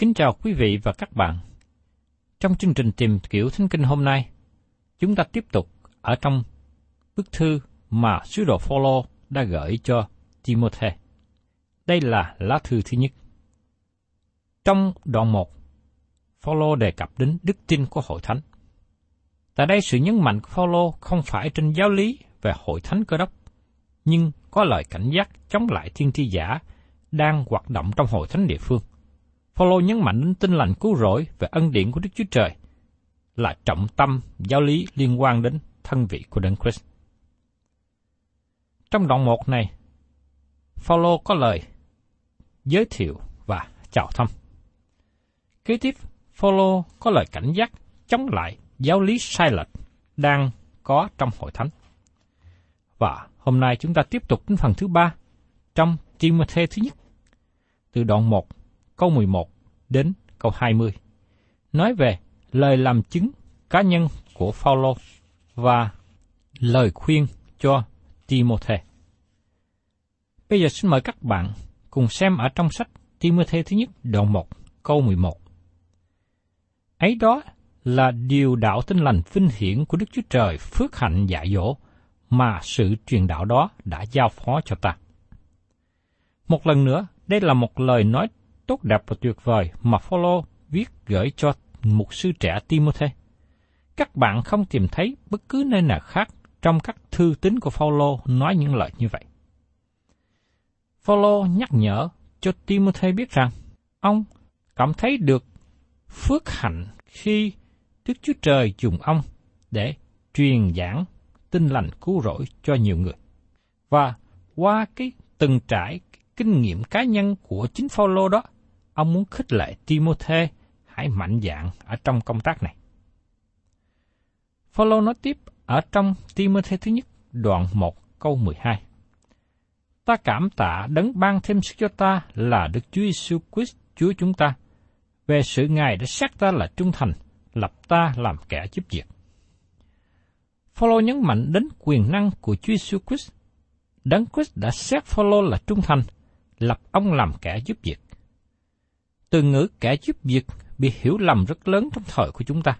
Kính chào quý vị và các bạn. Trong chương trình tìm hiểu Thánh Kinh hôm nay, chúng ta tiếp tục ở trong bức thư mà sứ đồ Phaolô đã gửi cho Timothy. Đây là lá thư thứ nhất. Trong đoạn 1, Phaolô đề cập đến đức tin của hội thánh. Tại đây sự nhấn mạnh của Phaolô không phải trên giáo lý về hội thánh cơ đốc, nhưng có lời cảnh giác chống lại thiên tri giả đang hoạt động trong hội thánh địa phương. Phaolô nhấn mạnh đến tin lành cứu rỗi và ân điển của Đức Chúa Trời là trọng tâm giáo lý liên quan đến thân vị của Đấng Christ. Trong đoạn 1 này, Phaolô có lời giới thiệu và chào thăm. Kế tiếp, Phaolô có lời cảnh giác chống lại giáo lý sai lệch đang có trong hội thánh. Và hôm nay chúng ta tiếp tục đến phần thứ ba trong Timothy thứ nhất, từ đoạn 1, câu 11 đến câu 20, nói về lời làm chứng cá nhân của Phaolô và lời khuyên cho Timothy. Bây giờ xin mời các bạn cùng xem ở trong sách Timothy thứ nhất đoạn 1 câu 11. Ấy đó là điều đạo tinh lành vinh hiển của Đức Chúa Trời phước hạnh dạy dỗ mà sự truyền đạo đó đã giao phó cho ta. Một lần nữa, đây là một lời nói tốt đẹp và tuyệt vời mà Phaolô viết gửi cho mục sư trẻ Timothy. Các bạn không tìm thấy bất cứ nơi nào khác trong các thư tín của Phaolô nói những lời như vậy. Phaolô nhắc nhở cho Timothy biết rằng ông cảm thấy được phước hạnh khi Đức Chúa Trời dùng ông để truyền giảng tin lành cứu rỗi cho nhiều người. Và qua cái từng trải cái kinh nghiệm cá nhân của chính Phaolô đó, ông muốn khích lệ Timothy hãy mạnh dạn ở trong công tác này. Phaolô nói tiếp ở trong Timothy thứ nhất, đoạn 1 câu 12. Ta cảm tạ đấng ban thêm sức cho ta là Đức Chúa Giêsu Christ Chúa chúng ta, về sự Ngài đã xét ta là trung thành, lập ta làm kẻ giúp việc. Phaolô nhấn mạnh đến quyền năng của Chúa Giêsu Christ. Đấng Christ đã xét Phaolô là trung thành, lập ông làm kẻ giúp việc. Từ ngữ kẻ giúp việc bị hiểu lầm rất lớn trong thời của chúng ta.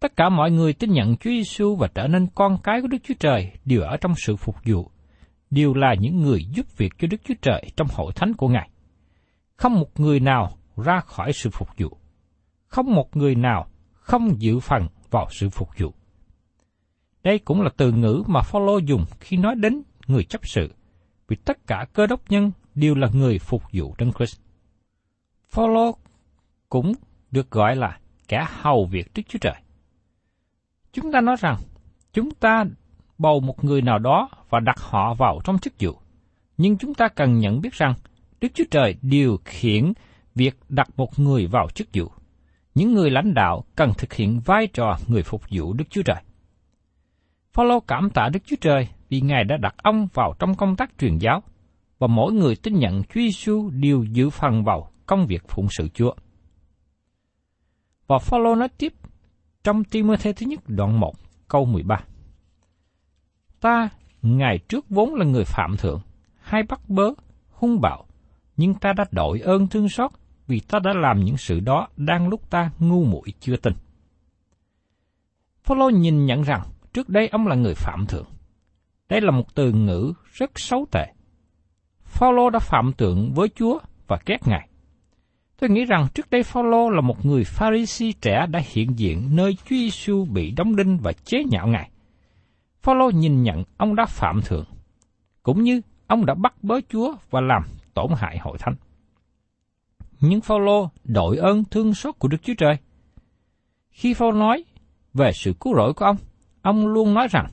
Tất cả mọi người tin nhận Chúa Giêsu và trở nên con cái của Đức Chúa Trời đều ở trong sự phục vụ, đều là những người giúp việc cho Đức Chúa Trời trong hội thánh của Ngài. Không một người nào ra khỏi sự phục vụ. không một người nào không dự phần vào sự phục vụ. Đây cũng là từ ngữ mà Phaolô dùng khi nói đến người chấp sự, vì tất cả cơ đốc nhân đều là người phục vụ Đấng Christ. Phaolô cũng được gọi là kẻ hầu việc Đức Chúa Trời. Chúng ta nói rằng chúng ta bầu một người nào đó và đặt họ vào trong chức vụ, nhưng chúng ta cần nhận biết rằng Đức Chúa Trời điều khiển việc đặt một người vào chức vụ. Những người lãnh đạo cần thực hiện vai trò người phục vụ Đức Chúa Trời. Phaolô cảm tạ Đức Chúa Trời vì Ngài đã đặt ông vào trong công tác truyền giáo, và mỗi người tin nhận Chúa Giêsu đều giữ phần vào công việc phụng sự Chúa. Và Phaolô nói tiếp trong Timôthê thứ nhất đoạn 1 câu 13. Ta ngày trước vốn là người phạm thượng, hay bắt bớ, hung bạo, nhưng ta đã đổi ơn thương xót vì ta đã làm những sự đó đang lúc ta ngu muội chưa tin. Phaolô nhìn nhận rằng trước đây ông là người phạm thượng. Đây là một từ ngữ rất xấu tệ. Phaolô đã phạm tượng với Chúa và ghét Ngài. Tôi nghĩ rằng trước đây Phaolô là một người Pharisee trẻ đã hiện diện nơi Chúa Giêsu bị đóng đinh và chế nhạo Ngài. Phaolô nhìn nhận ông đã phạm thượng, cũng như ông đã bắt bớ Chúa và làm tổn hại hội thánh. Nhưng Phaolô đội ơn thương xót của Đức Chúa Trời. Khi Phaolô nói về sự cứu rỗi của ông, ông luôn nói rằng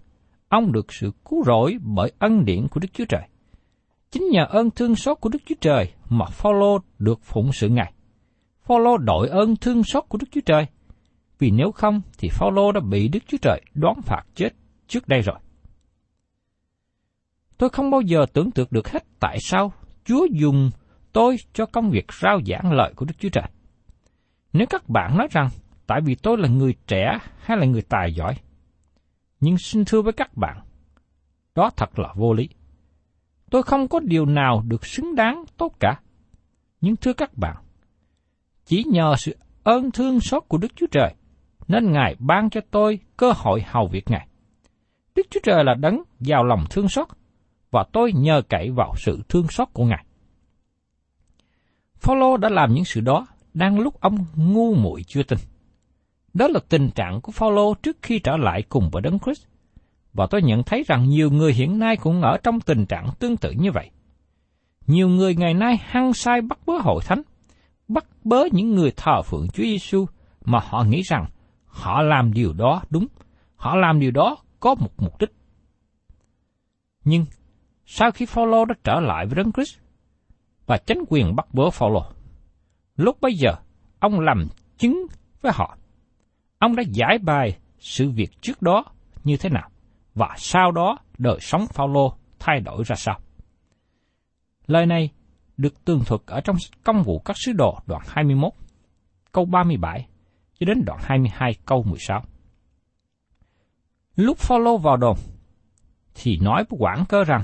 ông được sự cứu rỗi bởi ân điển của Đức Chúa Trời. Chính nhờ ơn thương xót của Đức Chúa Trời mà Phaolô được phụng sự Ngài. Phaolô đội ơn thương xót của Đức Chúa Trời, vì nếu không thì Phaolô đã bị Đức Chúa Trời đoán phạt chết trước đây rồi. Tôi không bao giờ tưởng tượng được hết tại sao Chúa dùng tôi cho công việc rao giảng lời của Đức Chúa Trời. Nếu các bạn nói rằng tại vì tôi là người trẻ hay là người tài giỏi, nhưng xin thưa với các bạn, đó thật là vô lý. Tôi không có điều nào được xứng đáng tốt cả. Nhưng thưa các bạn, chỉ nhờ sự ơn thương xót của Đức Chúa Trời, nên Ngài ban cho tôi cơ hội hầu việc Ngài. Đức Chúa Trời là đấng giàu lòng thương xót, và tôi nhờ cậy vào sự thương xót của Ngài. Phaolô đã làm những sự đó đang lúc ông ngu muội chưa tin. Đó là tình trạng của Phaolô trước khi trở lại cùng với Đấng Christ. Và tôi nhận thấy rằng nhiều người hiện nay cũng ở trong tình trạng tương tự như vậy. Nhiều người ngày nay hăng sai bắt bớ hội thánh, bắt bớ những người thờ phượng Chúa Giêsu mà họ nghĩ rằng họ làm điều đó đúng, họ làm điều đó có một mục đích. Nhưng sau khi Phaolô đã trở lại với Đấng Christ và chánh quyền bắt bớ Phaolô, lúc bấy giờ ông làm chứng với họ. Ông đã giải bài sự việc trước đó như thế nào và sau đó đời sống Phaolô thay đổi ra sao. Lời này được tường thuật ở trong công vụ các sứ đồ đoạn 21, câu 37 cho đến đoạn 22 câu 16. Lúc Phaolô vào đồn, thì nói với quản cơ rằng,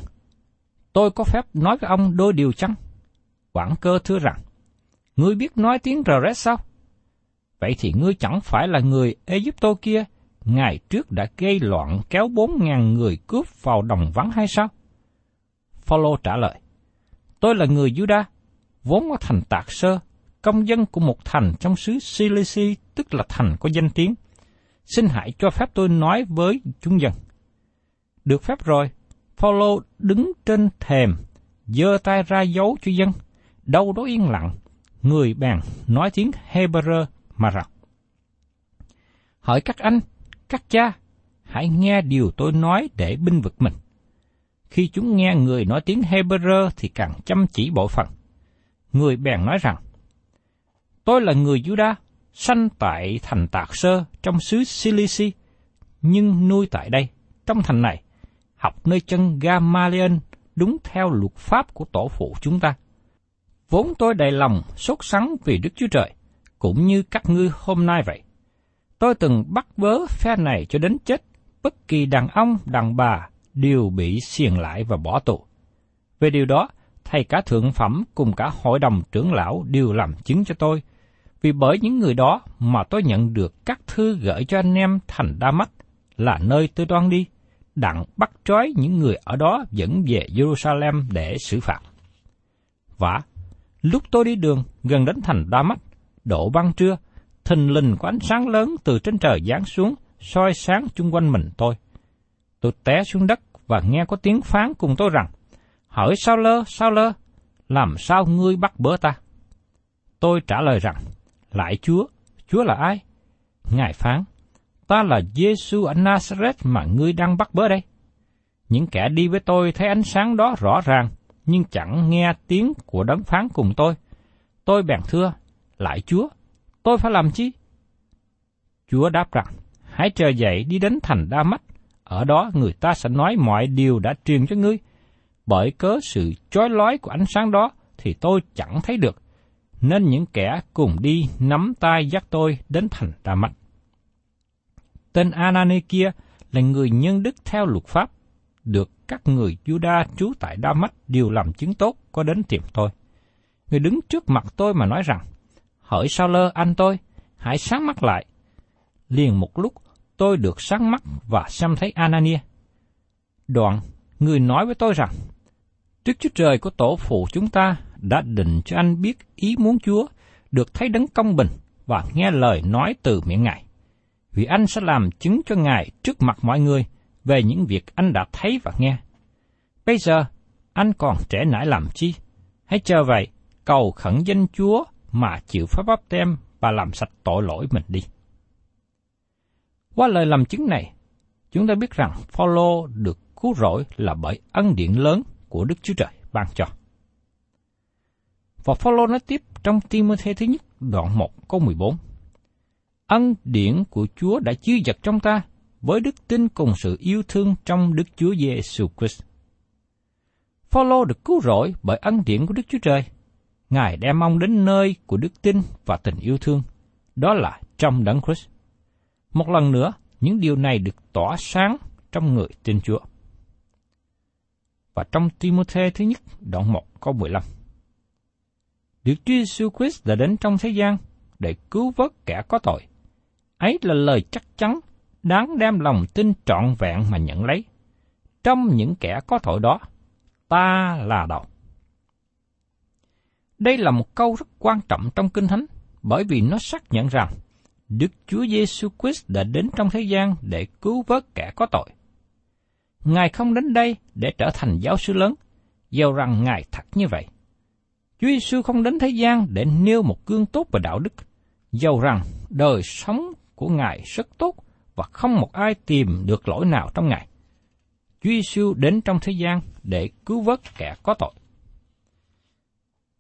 tôi có phép nói với ông đôi điều chăng? Quản cơ thưa rằng, ngươi biết nói tiếng rờ rét sao? Vậy thì ngươi chẳng phải là người Egypto kia, ngày trước đã gây loạn kéo bốn ngàn người cướp vào đồng vắng hay sao? Phaolô trả lời, tôi là người Juda, vốn ở thành Tạc Sơ, công dân của một thành trong xứ Cilici, tức là thành có danh tiếng. Xin hãy cho phép tôi nói với chúng dân. Được phép rồi, Phaolô đứng trên thềm, giơ tay ra dấu cho dân, đâu đó yên lặng, người bèn nói tiếng Hebrew mà rằng. Hỏi các anh, các cha, hãy nghe điều tôi nói để binh vực mình. Khi chúng nghe người nói tiếng Hebrew thì càng chăm chỉ bộ phận. Người bèn nói rằng, Tôi là người Juda, sanh tại thành Tạc Sơ trong xứ Silisi, nhưng nuôi tại đây, trong thành này, học nơi chân Gamaliel đúng theo luật pháp của tổ phụ chúng ta. Vốn tôi đầy lòng sốt sắng vì Đức Chúa Trời, cũng như các ngươi hôm nay vậy. Tôi từng bắt bớ phe này cho đến chết, bất kỳ đàn ông, đàn bà đều bị xiềng lại và bỏ tù. Về điều đó, thầy cả thượng phẩm cùng cả hội đồng trưởng lão đều làm chứng cho tôi, vì bởi những người đó mà tôi nhận được các thư gửi cho anh em thành Đa Mách là nơi tôi đoan đi, đặng bắt trói những người ở đó dẫn về Jerusalem để xử phạt. Và lúc tôi đi đường gần đến thành Đa Mách, độ ban trưa, thình lình có ánh sáng lớn từ trên trời giáng xuống, soi sáng chung quanh mình tôi. Tôi té xuống đất và nghe có tiếng phán cùng tôi rằng, hỏi sao lơ, sao lơ, làm sao ngươi bắt bớ ta? Tôi trả lời rằng, lại Chúa, Chúa là ai? Ngài phán, ta là Giêsu ở Nazareth mà ngươi đang bắt bớ đây. Những kẻ đi với tôi thấy ánh sáng đó rõ ràng, nhưng chẳng nghe tiếng của đấng phán cùng tôi. Tôi bèn thưa, lại Chúa, tôi phải làm chi? Chúa đáp rằng, hãy chờ dậy đi đến thành Đa Mách, ở đó người ta sẽ nói mọi điều đã truyền cho ngươi. Bởi cớ sự chói lói của ánh sáng đó thì tôi chẳng thấy được, nên những kẻ cùng đi nắm tay dắt tôi đến thành Đà Mạch. Tên Anani kia là người nhân đức theo luật pháp, được các người Juda trú tại Đa Mách đều làm chứng tốt có đến tìm tôi. Người đứng trước mặt tôi mà nói rằng, hỡi sao lơ anh tôi, hãy sáng mắt lại. Liền một lúc, tôi được sáng mắt và xem thấy Anania. Đoạn, người nói với tôi rằng, Đức Chúa Trời của tổ phụ chúng ta đã định cho anh biết ý muốn Chúa, được thấy đấng công bình và nghe lời nói từ miệng Ngài. Vì anh sẽ làm chứng cho Ngài trước mặt mọi người về những việc anh đã thấy và nghe. Bây giờ, anh còn trẻ nãi làm chi? Hãy chờ vậy, cầu khẩn danh Chúa mà chịu pháp bắp tem và làm sạch tội lỗi mình đi. Qua lời làm chứng này, chúng ta biết rằng Phaolô được cứu rỗi là bởi ân điển lớn của Đức Chúa Trời ban cho. Và Phaolô nói tiếp trong Timothy thứ nhất đoạn 1 câu 14. Ân điển của Chúa đã chứa giật trong ta với đức tin cùng sự yêu thương trong Đức Chúa Giêsu Christ. Phaolô được cứu rỗi bởi ân điển của Đức Chúa Trời. Ngài đem ông đến nơi của đức tin và tình yêu thương, đó là trong Đấng Christ. Một lần nữa, những điều này được tỏa sáng trong người tin Chúa. Và trong Timothy thứ nhất, đoạn 1 câu 15. được Chúa Jesus Christ đã đến trong thế gian để cứu vớt kẻ có tội. Ấy là lời chắc chắn, đáng đem lòng tin trọn vẹn mà nhận lấy. Trong những kẻ có tội đó, ta là đầu. Đây là một câu rất quan trọng trong Kinh Thánh, bởi vì nó xác nhận rằng Đức Chúa Giêsu Christ đã đến trong thế gian để cứu vớt kẻ có tội. Ngài không đến đây để trở thành giáo sư lớn, giàu rằng Ngài thật như vậy. Chúa Giêsu không đến thế gian để nêu một gương tốt về đạo đức, giàu rằng đời sống của Ngài rất tốt và không một ai tìm được lỗi nào trong Ngài. Chúa Giêsu đến trong thế gian để cứu vớt kẻ có tội.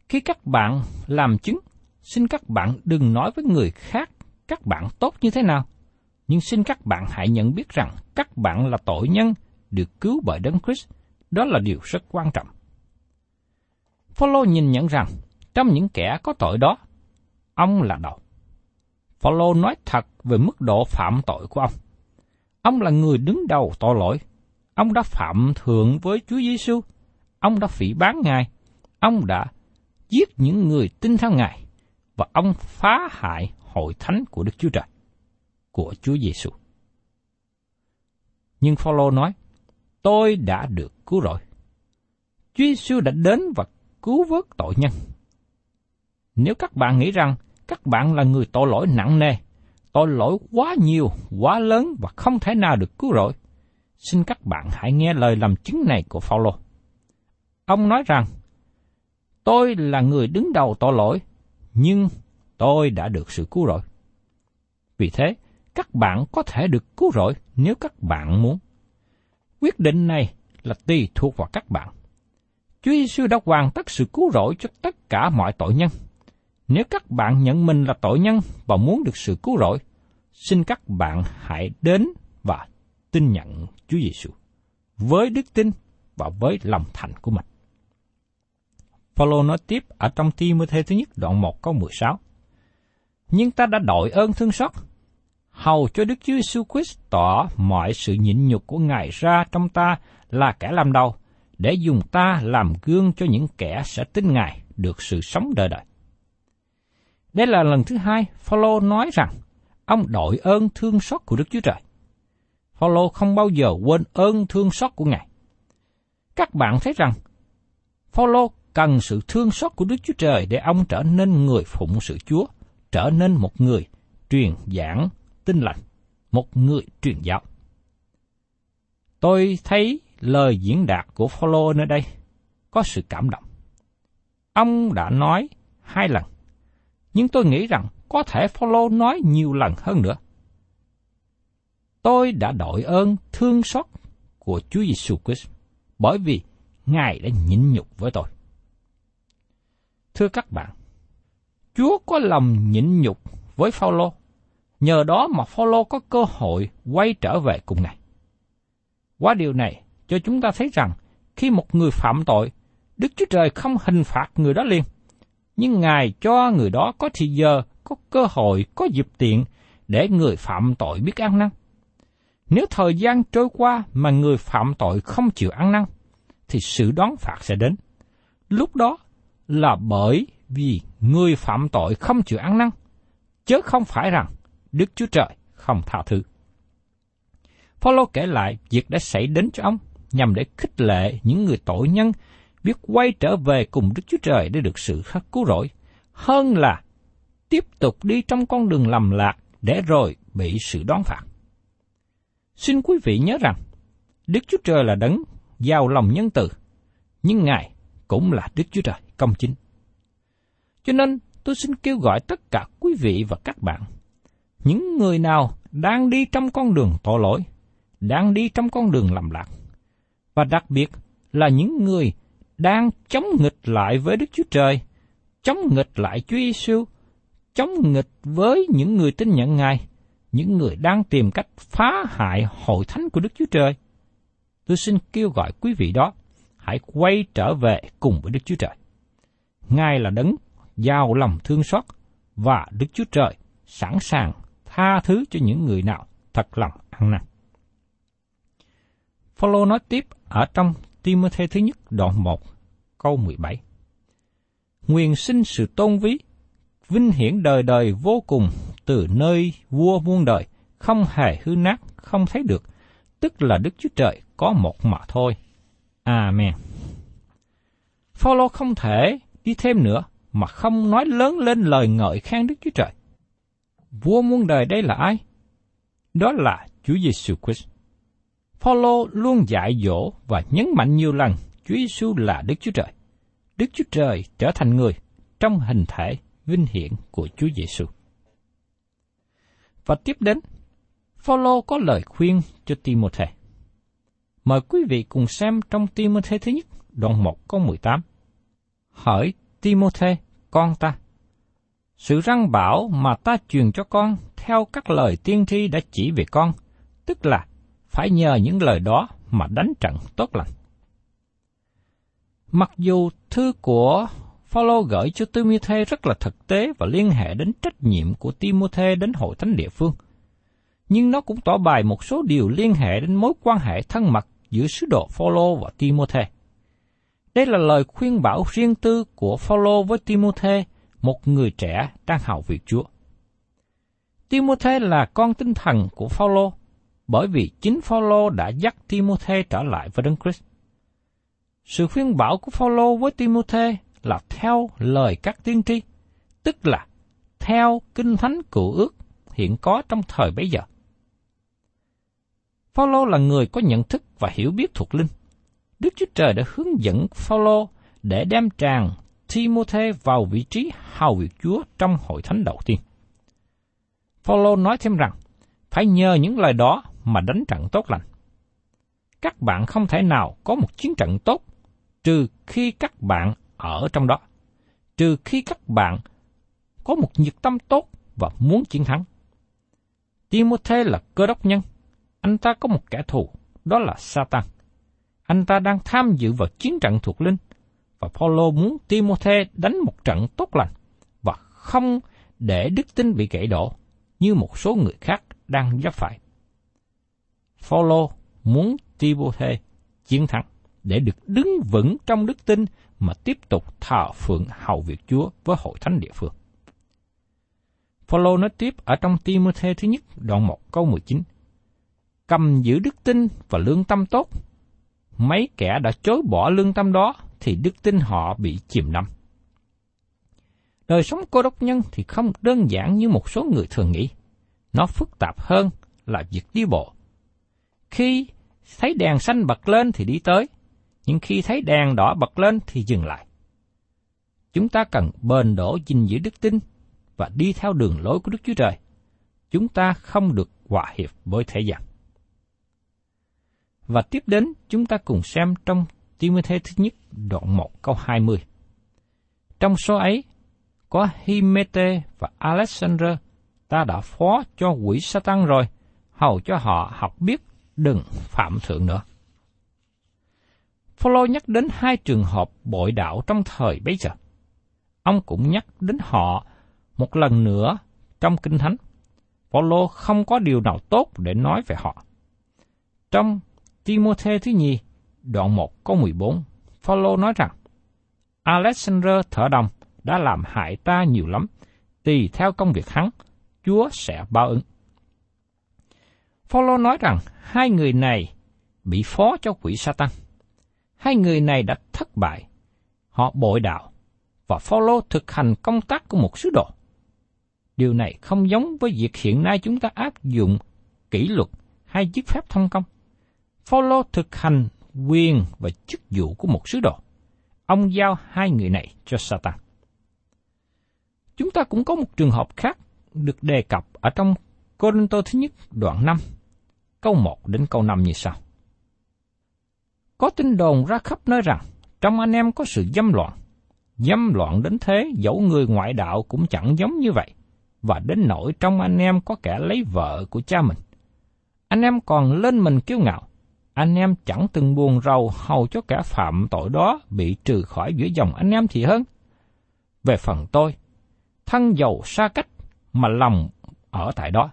Khi các bạn làm chứng, xin các bạn đừng nói với người khác các bạn tốt như thế nào, nhưng xin các bạn hãy nhận biết rằng các bạn là tội nhân được cứu bởi Đấng Christ. Đó là điều rất quan trọng. Phaolô nhìn nhận rằng trong những kẻ có tội đó, ông là đầu. Phaolô nói thật về mức độ phạm tội của ông. Ông là người đứng đầu tội lỗi. Ông đã phạm thượng với Chúa Giêsu. Ông đã phỉ bán Ngài. Ông đã giết những người tin theo Ngài. Và ông phá hại hội thánh của Đức Chúa Trời, của Chúa Giêsu. Nhưng Phaolô nói, tôi đã được cứu rồi. Chúa Giêsu đã đến và cứu vớt tội nhân. Nếu các bạn nghĩ rằng các bạn là người tội lỗi nặng nề, tội lỗi quá nhiều, quá lớn và không thể nào được cứu rỗi, xin các bạn hãy nghe lời làm chứng này của Phaolô. Ông nói rằng, tôi là người đứng đầu tội lỗi, nhưng tôi đã được sự cứu rỗi. Vì thế, các bạn có thể được cứu rỗi nếu các bạn muốn. Quyết định này là tùy thuộc vào các bạn. Chúa Giêsu đã hoàn tất sự cứu rỗi cho tất cả mọi tội nhân. Nếu các bạn nhận mình là tội nhân và muốn được sự cứu rỗi, xin các bạn hãy đến và tin nhận Chúa Giêsu với đức tin và với lòng thành của mình. phaolô nói tiếp ở trong Timothy thứ nhất đoạn 1 câu 16 nhưng ta đã đội ơn thương xót, hầu cho Đức Chúa Jesus Christ tỏ mọi sự nhịn nhục của Ngài ra trong ta là kẻ làm đầu, để dùng ta làm gương cho những kẻ sẽ tin Ngài được sự sống đời đời. Đây là lần thứ hai Phaolô nói rằng ông đội ơn thương xót của Đức Chúa Trời. Phaolô không bao giờ quên ơn thương xót của Ngài. Các bạn thấy rằng Phaolô cần sự thương xót của Đức Chúa Trời để ông trở nên người phụng sự Chúa trở nên một người truyền giảng tin lành, một người truyền giáo. Tôi thấy lời diễn đạt của Phaolô nơi đây có sự cảm động. Ông đã nói hai lần, nhưng tôi nghĩ rằng có thể Phaolô nói nhiều lần hơn nữa. Tôi đã đội ơn thương xót của Chúa Giêsu Christ bởi vì Ngài đã nhịn nhục với tôi. Thưa các bạn, Chúa có lòng nhịn nhục với Phaolô, nhờ đó mà Phaolô có cơ hội quay trở về cùng Ngài. Qua điều này, cho chúng ta thấy rằng khi một người phạm tội, Đức Chúa Trời không hình phạt người đó liền, nhưng Ngài cho người đó có thì giờ, có cơ hội, có dịp tiện để người phạm tội biết ăn năn. Nếu thời gian trôi qua mà người phạm tội không chịu ăn năn, thì sự đón phạt sẽ đến. Lúc đó là bởi vì người phạm tội không chịu ăn năn, chứ không phải rằng Đức Chúa Trời không tha thứ. Phaolô kể lại việc đã xảy đến cho ông nhằm để khích lệ những người tội nhân biết quay trở về cùng Đức Chúa Trời để được sự cứu rỗi, hơn là tiếp tục đi trong con đường lầm lạc để rồi bị sự đón phạt. Xin quý vị nhớ rằng, Đức Chúa Trời là đấng giàu lòng nhân từ, nhưng Ngài cũng là Đức Chúa Trời công chính. Cho nên, tôi xin kêu gọi tất cả quý vị và các bạn, những người nào đang đi trong con đường tội lỗi, đang đi trong con đường lầm lạc, và đặc biệt là những người đang chống nghịch lại với Đức Chúa Trời, chống nghịch lại Chúa Giêsu, chống nghịch với những người tin nhận Ngài, những người đang tìm cách phá hại hội thánh của Đức Chúa Trời. Tôi xin kêu gọi quý vị đó, hãy quay trở về cùng với Đức Chúa Trời. Ngài là đấng giàu lòng thương xót và Đức Chúa Trời sẵn sàng tha thứ cho những người nào thật lòng ăn năn. Phaolô nói tiếp ở trong Timothy thứ nhất đoạn 1 câu 17. nguyện xin sự tôn ví, vinh hiển đời đời vô cùng từ nơi vua muôn đời, không hề hư nát, không thấy được, tức là Đức Chúa Trời có một mà thôi. Amen. Phaolô không thể đi thêm nữa mà không nói lớn lên lời ngợi khen Đức Chúa Trời. Vua muôn đời đây là ai? Đó là Chúa Giêsu Christ. Phaolô luôn dạy dỗ và nhấn mạnh nhiều lần Chúa Giêsu là Đức Chúa Trời. Đức Chúa Trời trở thành người trong hình thể vinh hiển của Chúa Giêsu. Và tiếp đến, Phaolô có lời khuyên cho Timôthê. Mời quý vị cùng xem trong Timôthê thứ nhất, đoạn 1 câu 18. Hỏi Timôthê, con ta, sự răng bảo mà ta truyền cho con theo các lời tiên tri đã chỉ về con, tức là phải nhờ những lời đó mà đánh trận tốt lành. Mặc dù thư của Phaolô gửi cho Timôthê rất là thực tế và liên hệ đến trách nhiệm của Timôthê đến hội thánh địa phương, nhưng nó cũng tỏ bài một số điều liên hệ đến mối quan hệ thân mật giữa sứ đồ Phaolô và Timôthê. Đây là lời khuyên bảo riêng tư của Phaolô với Timôthê, một người trẻ đang hầu việc Chúa. Timôthê là con tinh thần của Phaolô, bởi vì chính Phaolô đã dắt Timôthê trở lại với Đấng Christ. Sự khuyên bảo của Phaolô với Timôthê là theo lời các tiên tri, tức là theo kinh thánh cựu ước hiện có trong thời bấy giờ. Phaolô là người có nhận thức và hiểu biết thuộc linh. Đức Chúa Trời đã hướng dẫn Phaolô để đem tràng Timothy vào vị trí hầu việc Chúa trong hội thánh đầu tiên. Phaolô nói thêm rằng, phải nhờ những lời đó mà đánh trận tốt lành. Các bạn không thể nào có một chiến trận tốt trừ khi các bạn ở trong đó, trừ khi các bạn có một nhiệt tâm tốt và muốn chiến thắng. Timothy là cơ đốc nhân, anh ta có một kẻ thù, đó là Satan. Anh ta đang tham dự vào chiến trận thuộc linh, và Paulo muốn Timothy đánh một trận tốt lành, và không để đức tin bị gãy đổ, như một số người khác đang giáp phải. Paulo muốn Timothy chiến thắng để được đứng vững trong đức tin mà tiếp tục thờ phượng hầu việc Chúa với hội thánh địa phương. Phaolô nói tiếp ở trong Timothy thứ nhất đoạn 1 câu 19. Cầm giữ đức tin và lương tâm tốt. Mấy kẻ đã chối bỏ lương tâm đó thì đức tin họ bị chìm đắm. Đời sống cô đốc nhân thì không đơn giản như một số người thường nghĩ – nó phức tạp hơn là việc đi bộ. Khi thấy đèn xanh bật lên thì đi tới, nhưng khi thấy đèn đỏ bật lên thì dừng lại. Chúng ta cần bền đổ gìn giữ đức tin và đi theo đường lối của Đức Chúa Trời. Chúng ta không được hòa hiệp với thế gian. Và tiếp đến chúng ta cùng xem trong Timothy thứ nhất đoạn 1 câu 20. Trong số ấy có Himete và Alexander ta đã phó cho quỷ Satan rồi, hầu cho họ học biết đừng phạm thượng nữa. Phaolô nhắc đến hai trường hợp bội đạo trong thời bấy giờ. Ông cũng nhắc đến họ một lần nữa trong Kinh Thánh. Phaolô không có điều nào tốt để nói về họ. Trong Timôthê thứ nhì, đoạn 1 câu 14, Phaolô nói rằng, Alexander thợ đồng đã làm hại ta nhiều lắm, tùy theo công việc hắn, Chúa sẽ báo ứng. Phaolô nói rằng hai người này bị phó cho quỷ Satan. Hai người này đã thất bại, họ bội đạo và Phaolô thực hành công tác của một sứ đồ. Điều này không giống với việc hiện nay chúng ta áp dụng kỷ luật hay chức phép thông công. Phaolô thực hành quyền và chức vụ của một sứ đồ. Ông giao hai người này cho Satan. Chúng ta cũng có một trường hợp khác được đề cập ở trong Corinto thứ nhất đoạn 5, câu 1 đến câu 5 như sau. Có tin đồn ra khắp nơi rằng trong anh em có sự dâm loạn. Dâm loạn đến thế dẫu người ngoại đạo cũng chẳng giống như vậy. Và đến nỗi trong anh em có kẻ lấy vợ của cha mình. Anh em còn lên mình kiêu ngạo. Anh em chẳng từng buồn rầu hầu cho kẻ phạm tội đó bị trừ khỏi giữa dòng anh em thì hơn. Về phần tôi, thân giàu xa cách mà lòng ở tại đó.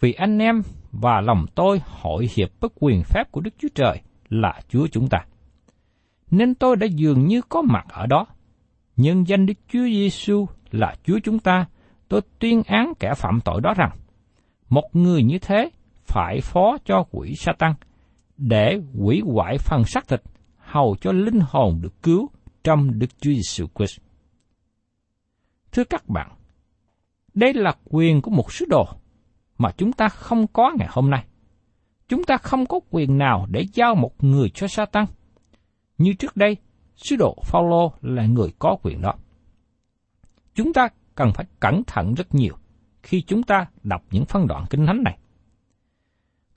Vì anh em và lòng tôi hội hiệp bất quyền phép của Đức Chúa Trời là Chúa chúng ta. Nên tôi đã dường như có mặt ở đó. Nhân danh Đức Chúa Giêsu là Chúa chúng ta, tôi tuyên án kẻ phạm tội đó rằng, một người như thế phải phó cho quỷ Satan để quỷ hoại phần xác thịt, hầu cho linh hồn được cứu trong Đức Chúa Giêsu Christ. Thưa các bạn, đây là quyền của một sứ đồ mà chúng ta không có ngày hôm nay. Chúng ta không có quyền nào để giao một người cho Satan. Như trước đây, sứ đồ Phaolô là người có quyền đó. Chúng ta cần phải cẩn thận rất nhiều khi chúng ta đọc những phân đoạn kinh thánh này.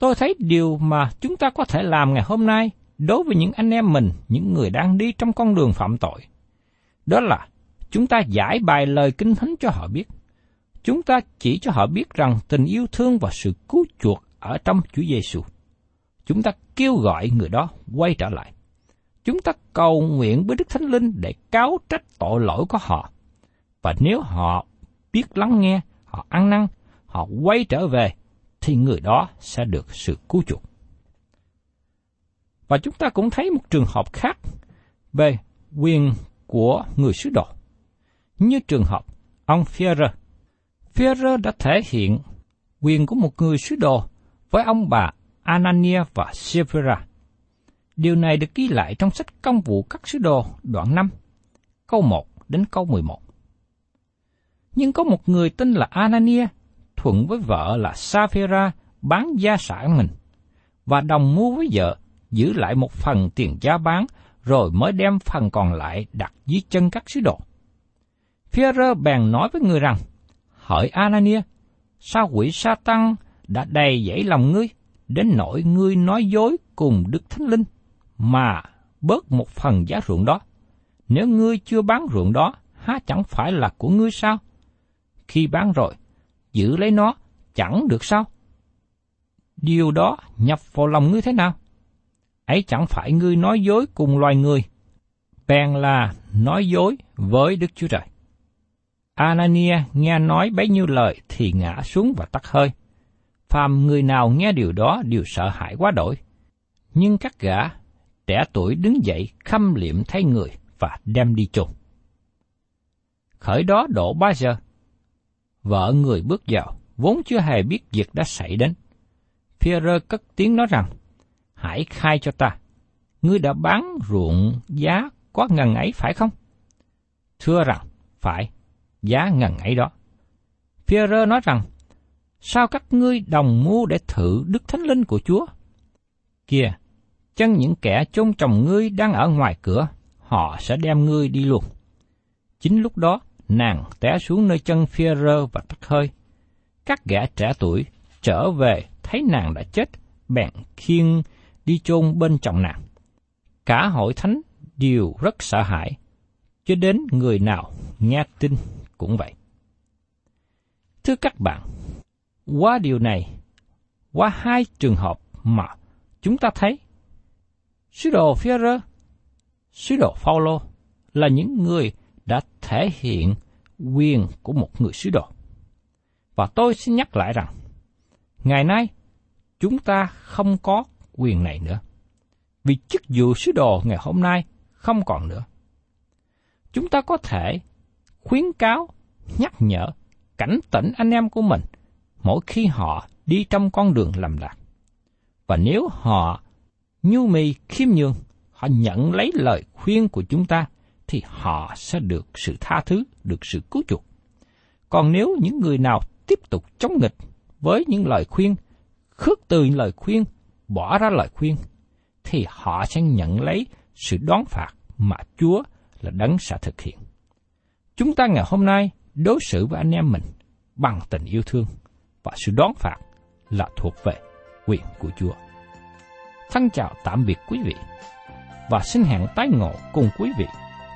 Tôi thấy điều mà chúng ta có thể làm ngày hôm nay đối với những anh em mình, những người đang đi trong con đường phạm tội. Đó là chúng ta giải bài lời kinh thánh cho họ biết. Chúng ta chỉ cho họ biết rằng tình yêu thương và sự cứu chuộc ở trong Chúa Giêsu. Chúng ta kêu gọi người đó quay trở lại. Chúng ta cầu nguyện với Đức Thánh Linh để cáo trách tội lỗi của họ. Và nếu họ biết lắng nghe, họ ăn năn, họ quay trở về, thì người đó sẽ được sự cứu chuộc. Và chúng ta cũng thấy một trường hợp khác về quyền của người sứ đồ. Như trường hợp ông Führer. Führer đã thể hiện quyền của một người sứ đồ với ông bà Anania và Sephira. Điều này được ghi lại trong sách công vụ các sứ đồ đoạn 5, câu 1 đến câu 11. Nhưng có một người tên là Anania thuận với vợ là Sapphira bán gia sản mình, và đồng mua với vợ giữ lại một phần tiền giá bán rồi mới đem phần còn lại đặt dưới chân các sứ đồ. Führer bèn nói với người rằng, Hỡi Anania, sao quỷ sa tăng đã đầy dẫy lòng ngươi, đến nỗi ngươi nói dối cùng Đức Thánh Linh, mà bớt một phần giá ruộng đó. Nếu ngươi chưa bán ruộng đó, há chẳng phải là của ngươi sao? Khi bán rồi, giữ lấy nó, chẳng được sao? Điều đó nhập vào lòng ngươi thế nào? Ấy chẳng phải ngươi nói dối cùng loài người, bèn là nói dối với Đức Chúa Trời. Anania nghe nói bấy nhiêu lời thì ngã xuống và tắt hơi. Phàm người nào nghe điều đó đều sợ hãi quá đổi. Nhưng các gã trẻ tuổi đứng dậy khâm liệm thay người và đem đi chôn. Khởi đó độ ba giờ. Vợ người bước vào, vốn chưa hề biết việc đã xảy đến. Pierre cất tiếng nói rằng, hãy khai cho ta, ngươi đã bán ruộng giá có ngần ấy phải không? Thưa rằng, phải, giá ngần ấy đó. Pierre nói rằng, Sao các ngươi đồng mua để thử Đức Thánh Linh của Chúa? Kìa, chân những kẻ chôn chồng ngươi đang ở ngoài cửa, họ sẽ đem ngươi đi luôn. Chính lúc đó, nàng té xuống nơi chân phi rơ và tắt hơi. Các gã trẻ tuổi trở về thấy nàng đã chết, bèn khiêng đi chôn bên chồng nàng. Cả hội thánh đều rất sợ hãi, cho đến người nào nghe tin cũng vậy. Thưa các bạn, qua điều này, qua hai trường hợp mà chúng ta thấy, sứ đồ Führer, sứ đồ Phaolô là những người đã thể hiện quyền của một người sứ đồ. Và tôi xin nhắc lại rằng, ngày nay chúng ta không có quyền này nữa. Vì chức vụ sứ đồ ngày hôm nay không còn nữa. Chúng ta có thể khuyến cáo, nhắc nhở, cảnh tỉnh anh em của mình mỗi khi họ đi trong con đường lầm lạc. Và nếu họ nhu mì khiêm nhường, họ nhận lấy lời khuyên của chúng ta, thì họ sẽ được sự tha thứ, được sự cứu chuộc. Còn nếu những người nào tiếp tục chống nghịch với những lời khuyên, khước từ những lời khuyên, bỏ ra lời khuyên, thì họ sẽ nhận lấy sự đón phạt mà Chúa là đấng sẽ thực hiện. Chúng ta ngày hôm nay đối xử với anh em mình bằng tình yêu thương và sự đón phạt là thuộc về quyền của Chúa. Thân chào tạm biệt quý vị và xin hẹn tái ngộ cùng quý vị